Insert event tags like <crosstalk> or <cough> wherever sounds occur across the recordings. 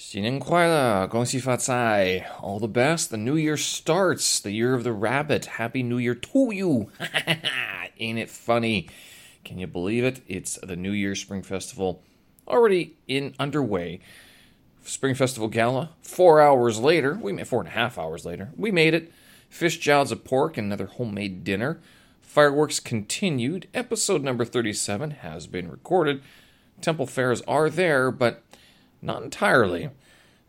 新年快乐，恭喜发财, all the best. The new year starts, the year of the rabbit. Happy New Year to you. <laughs> Ain't it funny? Can you believe it? It's the New Year Spring Festival already in underway. Spring Festival Gala, four hours later, we made four and a half hours later, we made it. Fish jowls of pork and another homemade dinner. Fireworks continued. Episode number 37 has been recorded. Temple fairs are there, but not entirely.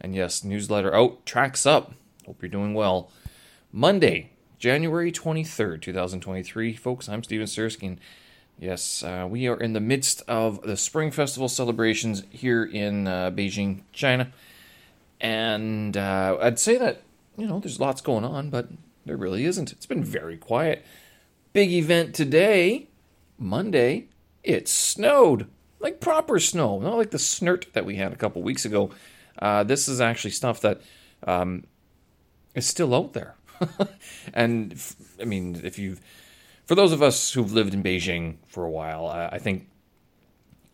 And yes, newsletter out, tracks up. Hope you're doing well. Monday, January 23rd, 2023. Folks, I'm Steven Sersky. Yes, uh, we are in the midst of the Spring Festival celebrations here in uh, Beijing, China. And uh, I'd say that, you know, there's lots going on, but there really isn't. It's been very quiet. Big event today, Monday, it snowed like proper snow, not like the snort that we had a couple weeks ago. Uh, this is actually stuff that um, is still out there. <laughs> and I mean, if you've, for those of us who've lived in Beijing for a while, I, I think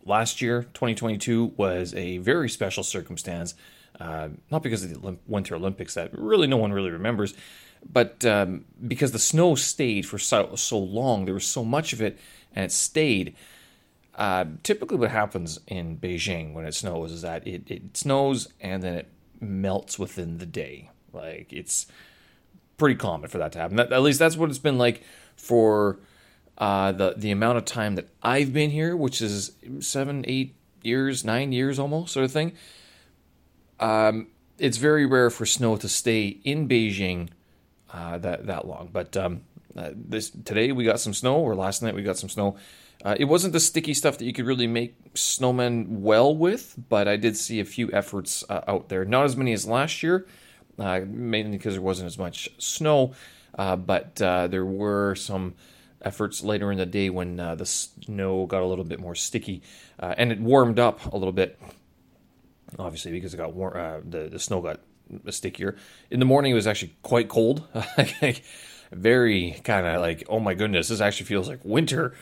last year, 2022, was a very special circumstance. Uh, not because of the Olymp- Winter Olympics that really no one really remembers, but um, because the snow stayed for so, so long, there was so much of it, and it stayed. Uh, typically, what happens in Beijing when it snows is that it, it snows and then it melts within the day. Like it's pretty common for that to happen. That, at least that's what it's been like for uh, the the amount of time that I've been here, which is seven, eight years, nine years almost, sort of thing. Um, it's very rare for snow to stay in Beijing uh, that that long. But um, uh, this today we got some snow, or last night we got some snow. Uh, it wasn't the sticky stuff that you could really make snowmen well with, but I did see a few efforts uh, out there. Not as many as last year, uh, mainly because there wasn't as much snow, uh, but uh, there were some efforts later in the day when uh, the snow got a little bit more sticky and it warmed up a little bit. Obviously, because it got war- the the snow got stickier. In the morning, it was actually quite cold. <laughs> Very kind of like, oh my goodness, this actually feels like winter.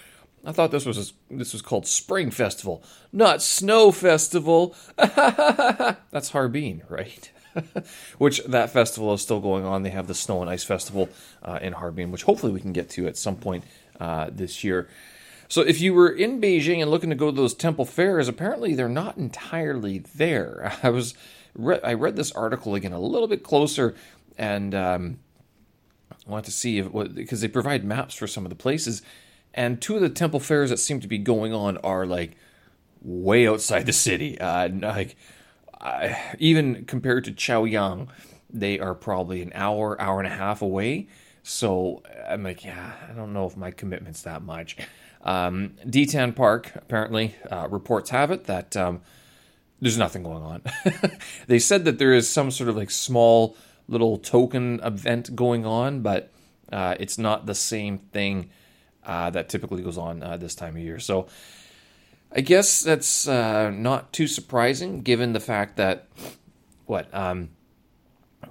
I thought this was this was called Spring Festival, not Snow Festival. <laughs> That's Harbin, right? <laughs> which that festival is still going on. They have the Snow and Ice Festival uh, in Harbin, which hopefully we can get to at some point uh, this year. So if you were in Beijing and looking to go to those temple fairs, apparently they're not entirely there. <laughs> I was re- I read this article again a little bit closer and um, want to see if because they provide maps for some of the places and two of the temple fairs that seem to be going on are like way outside the city. Uh, like even compared to Chaoyang, they are probably an hour, hour and a half away. So I'm like, yeah, I don't know if my commitment's that much. Um, Ditan Park apparently uh, reports have it that um, there's nothing going on. <laughs> they said that there is some sort of like small little token event going on, but uh, it's not the same thing uh, that typically goes on uh, this time of year. So I guess that's uh, not too surprising, given the fact that what um,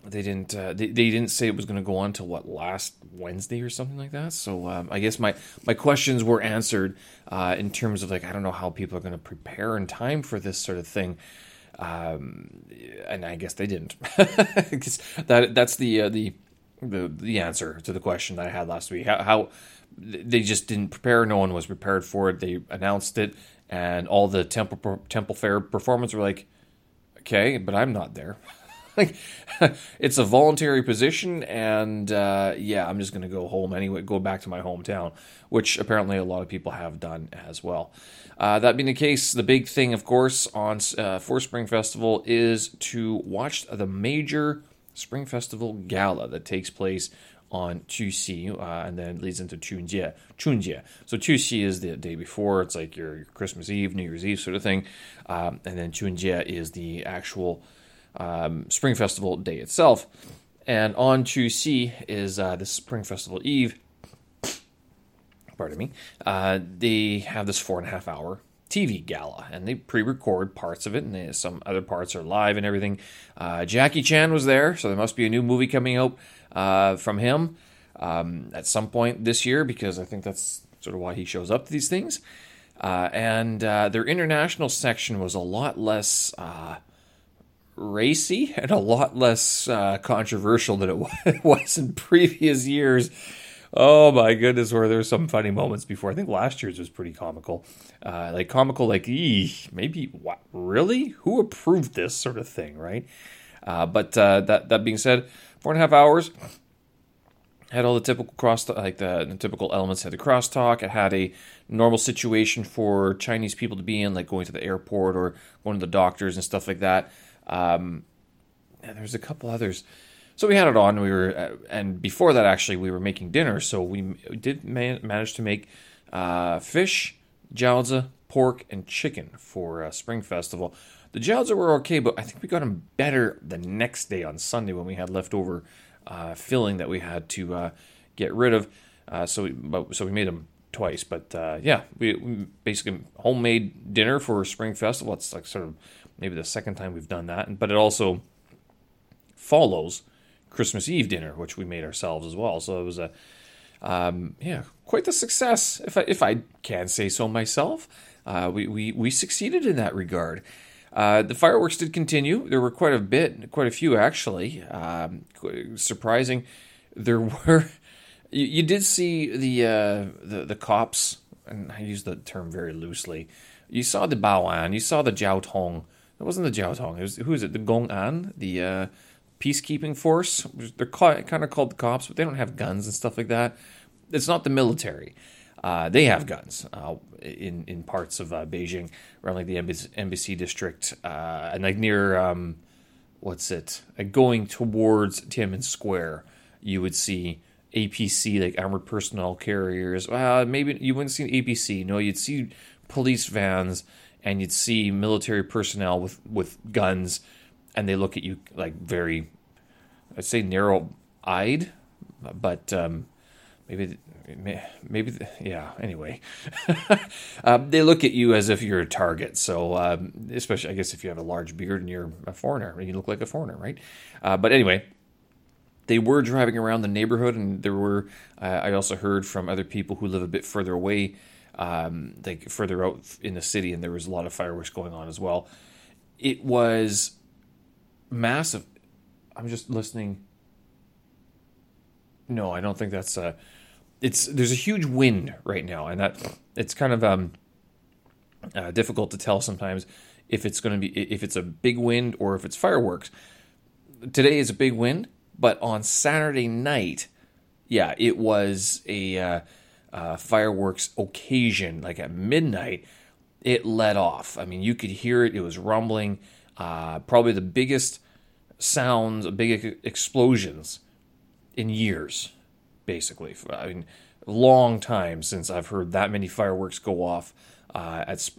they didn't uh, they, they didn't say it was going to go on till what last Wednesday or something like that. So um, I guess my my questions were answered uh, in terms of like I don't know how people are going to prepare in time for this sort of thing. Um, and I guess they didn't. <laughs> that that's the uh, the the the answer to the question that I had last week. How, how they just didn't prepare. No one was prepared for it. They announced it, and all the temple temple fair performers were like, "Okay, but I'm not there." <laughs> like, <laughs> it's a voluntary position, and uh, yeah, I'm just gonna go home anyway. Go back to my hometown, which apparently a lot of people have done as well. Uh, that being the case, the big thing, of course, on uh, for Spring Festival is to watch the major Spring Festival gala that takes place on Chuxi, uh, and then it leads into Chunjie. Chunjie. So Chuxi is the day before. It's like your, Christmas Eve, New Year's Eve sort of thing. Um, and then Chunjie is the actual um, Spring Festival day itself. And on Chuxi is uh, the Spring Festival Eve. Pardon me. Uh, they have this four and a half hour TV gala, and they pre-record parts of it, and they, some other parts are live and everything. Uh, Jackie Chan was there, so there must be a new movie coming out uh, from him um, at some point this year because I think that's sort of why he shows up to these things. Uh, and uh, their international section was a lot less uh, racy <laughs> and a lot less uh, controversial than it <laughs> was in previous years. Oh my goodness, where there's some funny moments before. I think last year's was pretty comical. Uh, like comical, like, maybe, what, really? Who approved this sort of thing, right? Uh, but uh, that, that being said, four and a half hours, had all the typical cross like the, the, typical elements had the crosstalk it had a normal situation for chinese people to be in like going to the airport or going to the doctors and stuff like that um, and there's a couple others so we had it on we were uh, and before that actually we were making dinner so we did man- manage to make uh, fish jiaozi pork and chicken for uh, spring festival the jiaozi were okay but i think we got them better the next day on sunday when we had leftover uh, filling that we had to uh, get rid of. Uh, so we but, so we made them twice. But uh, yeah, we, we, basically homemade dinner for Spring Festival. It's like sort of maybe the second time we've done that, but it also follows Christmas Eve dinner, which we made ourselves as well. So it was a um, yeah, quite the success, if I, if I can say so myself. Uh, we, we, we succeeded in that regard. Uh, the fireworks did continue. There were quite a bit, quite a few actually. Um, surprising. There <laughs> were. You, you did see the, uh, the the cops, and I use the term very loosely. You saw the Baoan, you saw the Jiao Tong. It wasn't the Jiao Tong. It was who is it? The Gong An, the uh, peacekeeping force. They're kind of called the cops, but they don't have guns and stuff like that. It's not the military. Uh, they have guns uh, in in parts of uh, Beijing, around like the embassy, district, uh, and like near um, what's it? Like going towards Tiananmen Square, you would see APC like armored personnel carriers. Maybe you wouldn't see APC. No, you'd see police vans, and you'd see military personnel with with guns, and they look at you like very, I'd say narrow eyed, but um, maybe maybe yeah anyway. <laughs> Um, they look at you as if you're a target so um, especially i guess if you have a large beard and you're a foreigner and you look like a foreigner right? Uh, but anyway they were driving around the neighborhood and there were uh, i also heard from other people who live a bit further away um, like further out in the city and there was a lot of fireworks going on as well. It was massive i'm just listening no i don't think that's a. it's there's a huge wind right now, and that it's kind of um, uh, difficult to tell sometimes if it's going to be if it's a big wind or if it's fireworks. Today is a big wind, but on Saturday night, yeah, it was a uh, uh, fireworks occasion. Like at midnight, it let off. I mean, you could hear it; it was rumbling. Uh, probably the biggest sounds, big explosions in years basically. I mean, long time since I've heard that many fireworks go off uh, at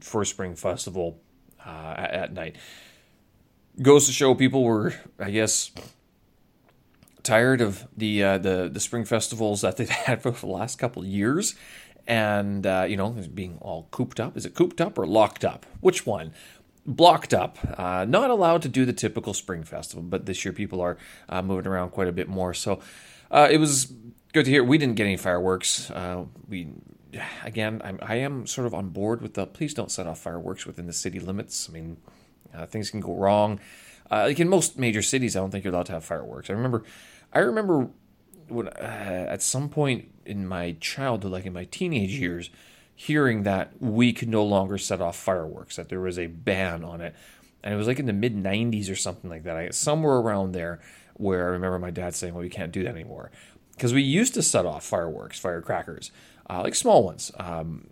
for Spring Festival uh, at, night. Goes to show people were, I guess, tired of the uh, the the spring festivals that they've <laughs> had for the last couple of years, and uh, you know, being all cooped up. Is it cooped up or locked up? Which one? Blocked up, uh, not allowed to do the typical spring festival. But this year, people are uh, moving around quite a bit more. So uh, it was good to hear. We didn't get any fireworks. Uh, we again, I'm, I am sort of on board with the please don't set off fireworks within the city limits. I mean, uh, things can go wrong. Uh, like in most major cities, I don't think you're allowed to have fireworks. I remember, I remember when at some point in my childhood, like in my teenage years, hearing that we could no longer set off fireworks. That there was a ban on it, and it was like in the mid '90s or something like that. I, somewhere around there where I remember my dad saying, "Well, we can't do that anymore," because we used to set off fireworks, firecrackers, uh, like small ones, um,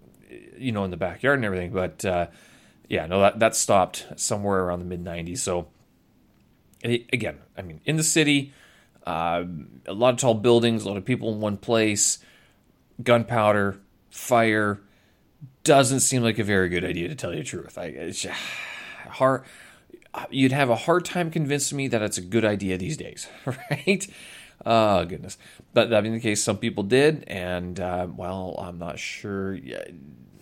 you know, in the backyard and everything. But uh, yeah, no, that that stopped somewhere around the mid '90s. So again, I mean, in the city, uh, a lot of tall buildings, a lot of people in one place, gunpowder, fire. Doesn't seem like a very good idea to tell you the truth. I, it's hard you'd have a hard time convincing me that it's a good idea these days, <laughs> right? Oh goodness, but that being the case, some people did, and uh, well, I'm not sure.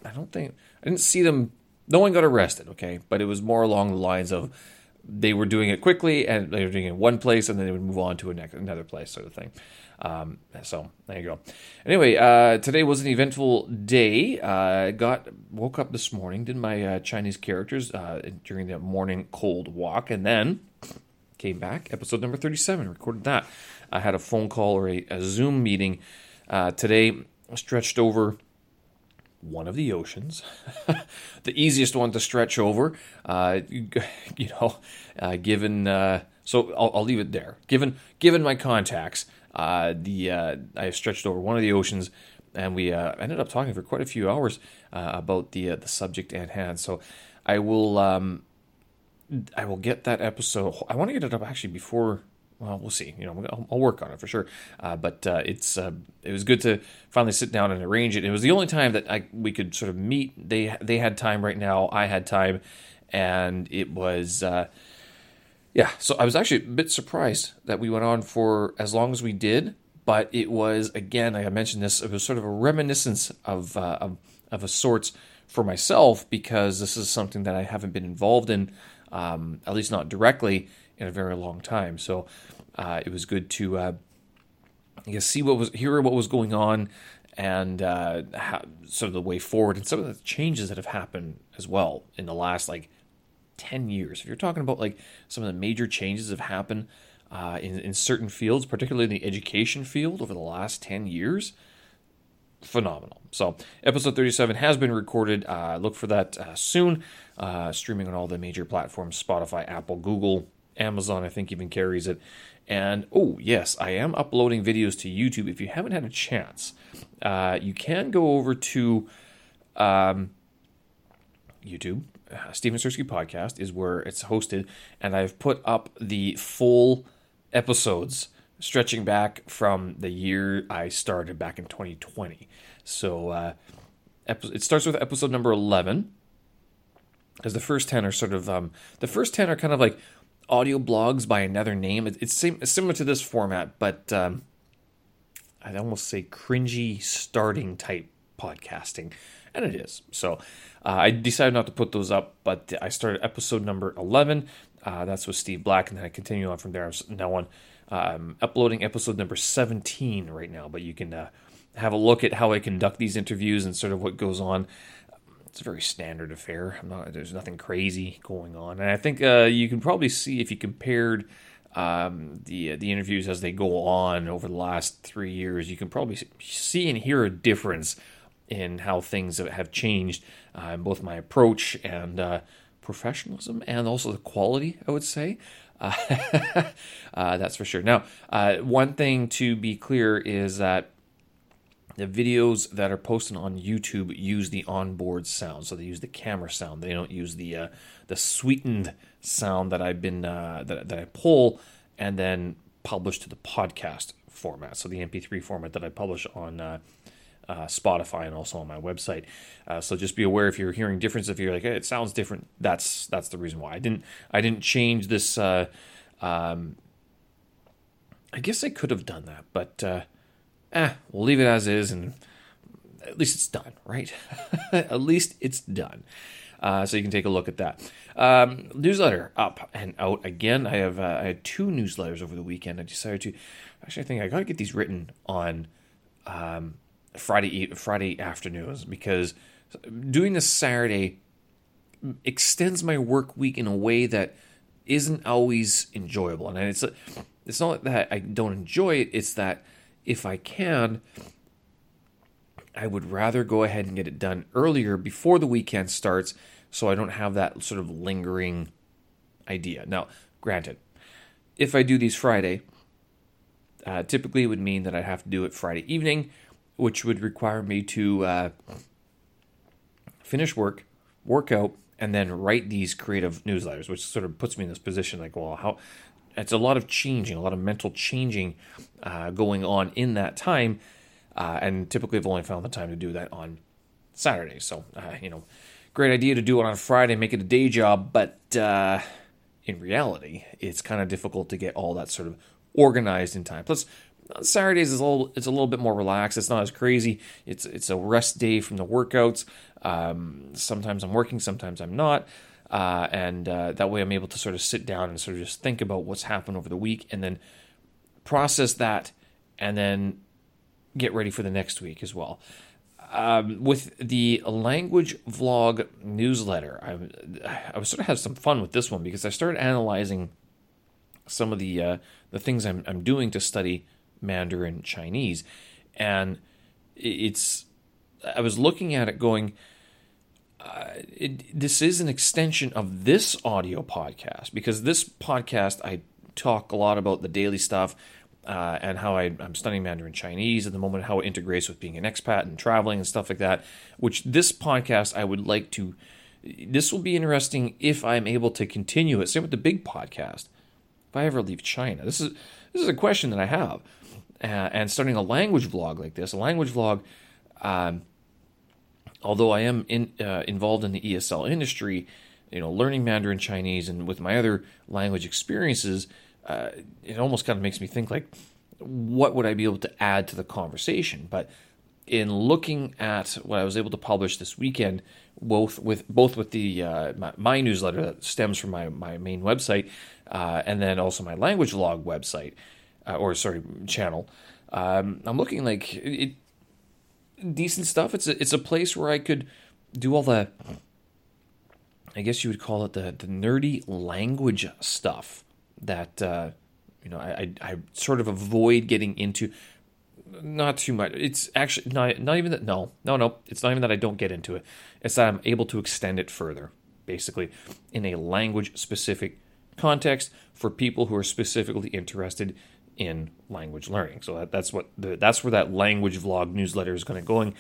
I don't think I didn't see them. No one got arrested, okay, but it was more along the lines of they were doing it quickly and they were doing it in one place and then they would move on to a next, another place sort of thing. Um, so there you go. Anyway, uh, today was an eventful day. I uh, got woke up this morning, did my uh, Chinese characters uh, during the morning cold walk, and then came back. Episode number thirty-seven, recorded that. I had a phone call or a, a Zoom meeting uh, today, stretched over one of the oceans, <laughs> the easiest one to stretch over. Uh, <laughs> you, know, uh, given uh, so I'll, I'll, leave it there. Given given my contacts, uh, the uh, I have stretched over one of the oceans, and we uh, ended up talking for quite a few hours about the the subject at hand. So I will um, I will get that episode. I want to get it up actually before well, we'll see. You know, I'll, work on it for sure. Uh, but uh, it's uh, it was good to finally sit down and arrange it. It was the only time that I we could sort of meet. They they had time right now. I had time, and it was uh, yeah. So I was actually a bit surprised that we went on for as long as we did. But it was again, I mentioned this. It was sort of a reminiscence of uh, of, of a sorts for myself because this is something that I haven't been involved in, um, at least not directly in a very long time. So uh, it was good to uh, I guess see what was hear what was going on and uh, sort of the way forward and some of the changes that have happened as well in the last like 10 years. If you're talking about like some of the major changes that have happened uh, in, in certain fields, particularly in the education field over the last 10 years, phenomenal. So, episode 37 has been recorded. Uh, look for that uh, soon. Uh, streaming on all the major platforms Spotify, Apple, Google, Amazon, I think, even carries it. And oh, yes, I am uploading videos to YouTube. If you haven't had a chance, uh, you can go over to um, YouTube. Uh, Steven Sersky Podcast is where it's hosted, and I've put up the full episodes stretching back from the year I started back in 2020. So uh, it starts with episode number 11 because the first 10 are sort of um, the first 10 are kind of like audio blogs by another name. It's, similar to this format, but um, I'd almost say cringy starting type podcasting, and it is. So uh, I decided not to put those up, but I started episode number 11. Uh, that's with Steve Black, and then I continue on from there. Now on um, uploading episode number 17 right now, but you can uh, have a look at how I conduct these interviews and sort of what goes on it's a very standard affair. Not, there's nothing crazy going on, and I think uh, you can probably see if you compared um, the uh, the interviews as they go on over the last three years, you can probably see and hear a difference in how things have changed uh, in both my approach and uh, professionalism, and also the quality. I would say. Uh, <laughs> uh, that's for sure. Now, one thing to be clear is that the videos that are posted on YouTube use the onboard sound, so they use the camera sound. They don't use the uh, the sweetened sound that I've been uh, that that I pull and then publish to the podcast format. So the MP3 format that I publish on uh, uh, Spotify and also on my website. Uh, so just be aware if you're hearing difference, if you're like, hey, it sounds different. That's that's the reason why I didn't I didn't change this. Uh, um, I guess I could have done that, but uh, eh, we'll leave it as is, and at least it's done, right? <laughs> at least it's done. Uh, so you can take a look at that. Um, newsletter up and out again. I have uh, I had two newsletters over the weekend. I decided to actually I think I got to get these written on um, Friday Friday afternoons because doing this Saturday extends my work week in a way that isn't always enjoyable. And it's it's not that I don't enjoy it; it's that if I can, I would rather go ahead and get it done earlier before the weekend starts so I don't have that sort of lingering idea. Now, granted, if I do these Friday, uh, typically it would mean that I'd have to do it Friday evening, which would require me to uh, finish work, work out, and then write these creative newsletters, which sort of puts me in this position like, well, how it's a lot of changing, a lot of mental changing uh, going on in that time. Uh, and typically, I've only found the time to do that on Saturday. So, uh, you know, great idea to do it on Friday, make it a day job. But uh, in reality, it's kind of difficult to get all that sort of organized in time. Plus, Saturdays is a little it's a little bit more relaxed. It's not as crazy. It's it's a rest day from the workouts. Um, sometimes I'm working, sometimes I'm not. Uh, and uh, that way I'm able to sort of sit down and sort of just think about what's happened over the week and then process that and then get ready for the next week as well. Um, with the language vlog newsletter, I, I was sort of had some fun with this one because I started analyzing some of the uh, the things I'm, I'm doing to study Mandarin Chinese, and it's I was looking at it going, uh, it, this is an extension of this audio podcast because this podcast I talk a lot about the daily stuff uh, and how I, am studying Mandarin Chinese at the moment, how it integrates with being an expat and traveling and stuff like that. Which this podcast I would like to. This will be interesting if I'm able to continue it. Same with the big podcast. If I ever leave China, this is this is a question that I have. Uh, and starting a language vlog like this, a language vlog. Um, although I am in, uh, involved in the ESL industry, you know, learning Mandarin Chinese and with my other language experiences, uh, it almost kind of makes me think like, what would I be able to add to the conversation? But in looking at what I was able to publish this weekend, both with both with the uh, my, my, newsletter that stems from my my main website, uh, and then also my language log website, uh, or sorry channel, um, I'm looking like it, decent stuff. It's a, it's a place where I could do all the, I guess you would call it the the nerdy language stuff that uh, you know I, I, I sort of avoid getting into. Not too much. It's actually not not even that. No, no, no. It's not even that I don't get into it. It's that I'm able to extend it further, basically, in a language specific context for people who are specifically interested in language learning. So that, that's what the, that's where that language vlog newsletter is going to going.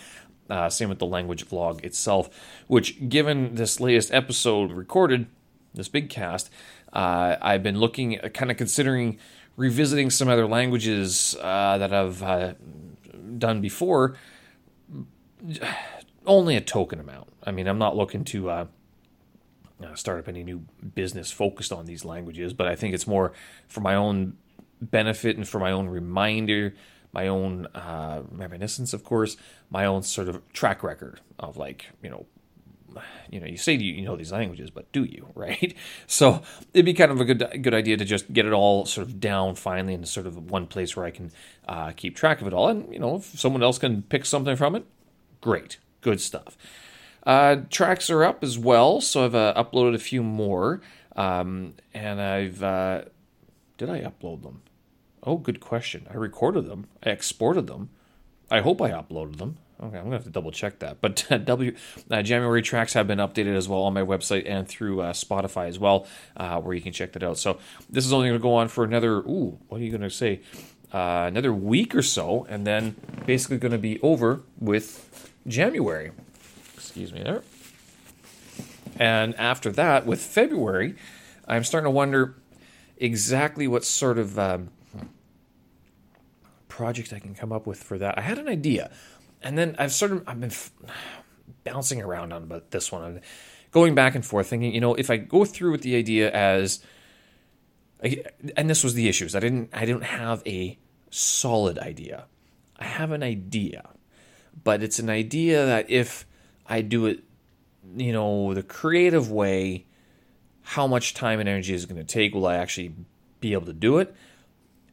Uh, same with the language vlog itself, which, given this latest episode recorded, this big cast, uh, I've been looking, kind of considering revisiting some other languages uh, that I've uh, done before. Only a token amount. I mean, I'm not looking to uh, start up any new business focused on these languages, but I think it's more for my own benefit and for my own reminder, my own uh, reminiscence, of course, my own sort of track record of like, you know, you know, you say you, you know these languages, but do you, <laughs> right? So it'd be kind of a good good idea to just get it all sort of down finally in sort of one place where I can uh, keep track of it all. And you know, if someone else can pick something from it, great, good stuff. Uh, tracks are up as well, so I've uh, uploaded a few more, um, and I've uh, did I upload them? Oh, good question. I recorded them. I exported them. I hope I uploaded them. Okay, I'm gonna have to double check that. But uh, <laughs> W uh, January tracks have been updated as well on my website and through uh, Spotify as well, uh, where you can check that out. So this is only gonna go on for another. Ooh, what are you gonna say? Uh, another week or so, and then basically gonna be over with January. Excuse me there. And after that, with February, I'm starting to wonder exactly what sort of um, project I can come up with for that. I had an idea, and then I've sort of I've been f- bouncing around on about this one, I'm going back and forth, thinking, you know, if I go through with the idea as, and this was the issues. I didn't I didn't have a solid idea. I have an idea, but it's an idea that if I do it, you know, the creative way, how much time and energy is going to take? Will I actually be able to do it?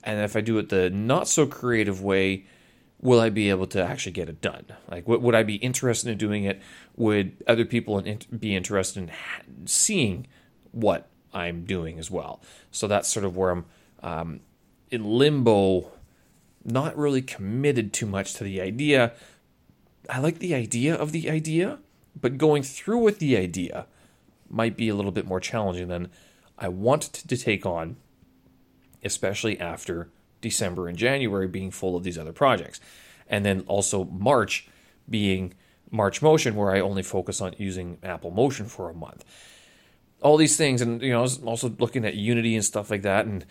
And if I do it the not so creative way, will I be able to actually get it done? Like, would I be interested in doing it? Would other people be interested in seeing what I'm doing as well? So that's sort of where I'm um, in limbo, not really committed too much to the idea. I like the idea of the idea, but going through with the idea might be a little bit more challenging than I want to take on especially after December and January being full of these other projects. And then also March being March Motion, where I only focus on using Apple Motion for a month. All these things, and you know, I was also looking at Unity and stuff like that, and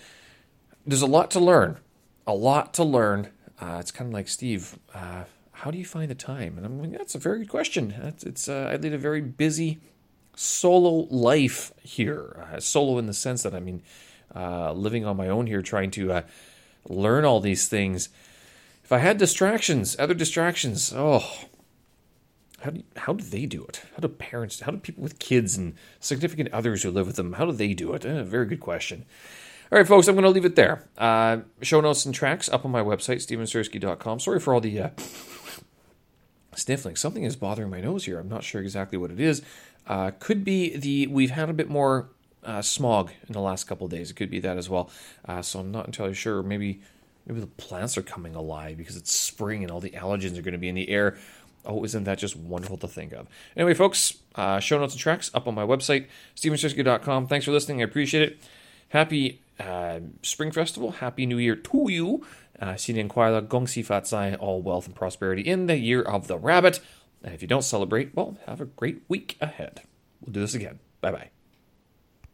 there's a lot to learn. A lot to learn. Uh, it's kind of like Steve. Uh, how do you find the time? And I'm like, that's a very good question. It's, it's uh, I lead a very busy solo life here. Uh, solo in the sense that I mean, uh, living on my own here, trying to uh, learn all these things. If I had distractions, other distractions, oh, how do, how do they do it? How do parents, how do people with kids and significant others who live with them, how do they do it? Eh, very good question. All right, folks, I'm going to leave it there. Uh, show notes and tracks up on my website, stevensersky.com. Sorry for all the uh, sniffling. Something is bothering my nose here. I'm not sure exactly what it is. Uh, could be the, we've had a bit more uh, smog in the last couple days. It could be that as well. Uh, so I'm not entirely sure. Maybe maybe the plants are coming alive because it's spring and all the allergens are going to be in the air. Oh, isn't that just wonderful to think of? Anyway, folks, uh, show notes and tracks up on my website, stevensersky.com. Thanks for listening. I appreciate it. Happy uh, Spring Festival. Happy New Year to you. Uh, Gong Si Fat Zai, all wealth and prosperity in the year of the rabbit. And if you don't celebrate, well, have a great week ahead. We'll do this again. Bye bye.